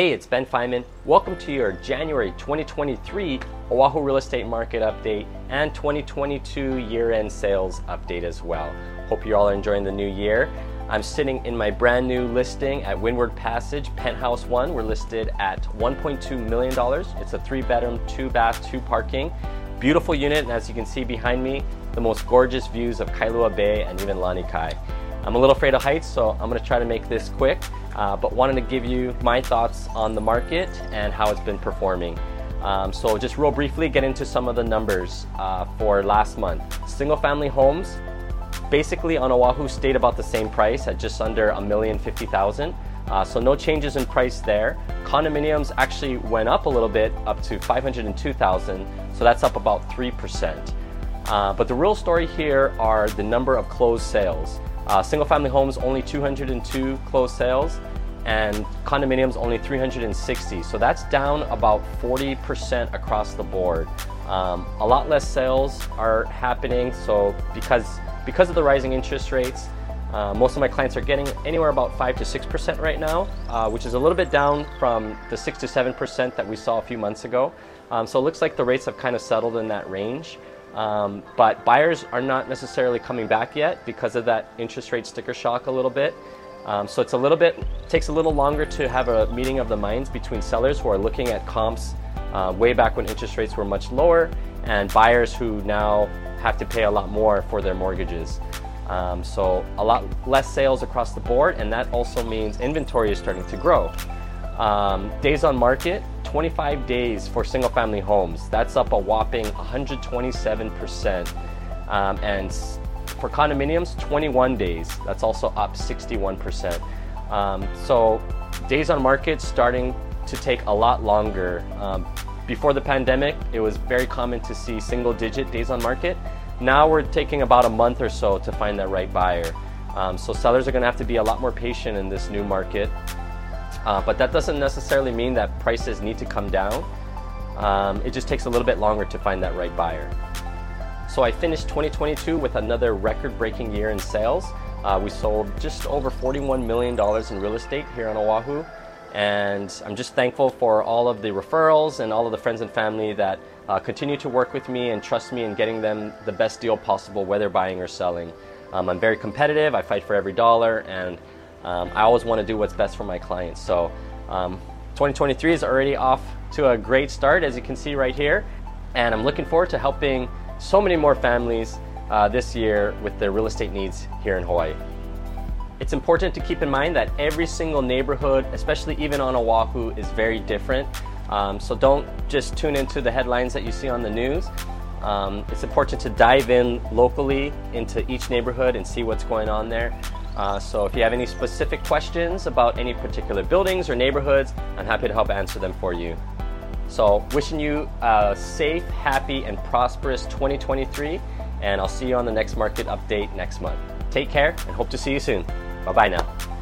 Hey, it's Ben Feynman. Welcome to your January 2023 Oahu real estate market update and 2022 year end sales update as well. Hope you all are enjoying the new year. I'm sitting in my brand new listing at Windward Passage, Penthouse 1. We're listed at $1.2 million. It's a three bedroom, two bath, two parking. Beautiful unit, and as you can see behind me, the most gorgeous views of Kailua Bay and even Lanikai. I'm a little afraid of heights, so I'm gonna try to make this quick, uh, but wanted to give you my thoughts on the market and how it's been performing. Um, so just real briefly get into some of the numbers uh, for last month. Single family homes, basically on Oahu stayed about the same price at just under a million fifty thousand. Uh, so no changes in price there. Condominiums actually went up a little bit, up to 502,000. So that's up about 3%. Uh, but the real story here are the number of closed sales. Uh, single family homes only 202 closed sales and condominiums only 360. So that's down about 40% across the board. Um, a lot less sales are happening. So because because of the rising interest rates, uh, most of my clients are getting anywhere about five to six percent right now, uh, which is a little bit down from the six to seven percent that we saw a few months ago. Um, so it looks like the rates have kind of settled in that range. Um, but buyers are not necessarily coming back yet because of that interest rate sticker shock a little bit. Um, so it's a little bit takes a little longer to have a meeting of the minds between sellers who are looking at comps uh, way back when interest rates were much lower, and buyers who now have to pay a lot more for their mortgages. Um, so a lot less sales across the board, and that also means inventory is starting to grow. Um, days on market 25 days for single family homes. That's up a whopping 127%. Um, and for condominiums, 21 days. That's also up 61%. Um, so days on market starting to take a lot longer. Um, before the pandemic, it was very common to see single digit days on market. Now we're taking about a month or so to find that right buyer. Um, so sellers are going to have to be a lot more patient in this new market. Uh, but that doesn't necessarily mean that prices need to come down. Um, it just takes a little bit longer to find that right buyer. So I finished 2022 with another record breaking year in sales. Uh, we sold just over $41 million in real estate here on Oahu. And I'm just thankful for all of the referrals and all of the friends and family that uh, continue to work with me and trust me in getting them the best deal possible, whether buying or selling. Um, I'm very competitive, I fight for every dollar, and um, I always want to do what's best for my clients. So um, 2023 is already off to a great start, as you can see right here. And I'm looking forward to helping so many more families uh, this year with their real estate needs here in Hawaii. It's important to keep in mind that every single neighborhood, especially even on Oahu, is very different. Um, so don't just tune into the headlines that you see on the news. Um, it's important to dive in locally into each neighborhood and see what's going on there. Uh, so if you have any specific questions about any particular buildings or neighborhoods, I'm happy to help answer them for you. So wishing you a safe, happy, and prosperous 2023, and I'll see you on the next market update next month. Take care and hope to see you soon. Bye bye now.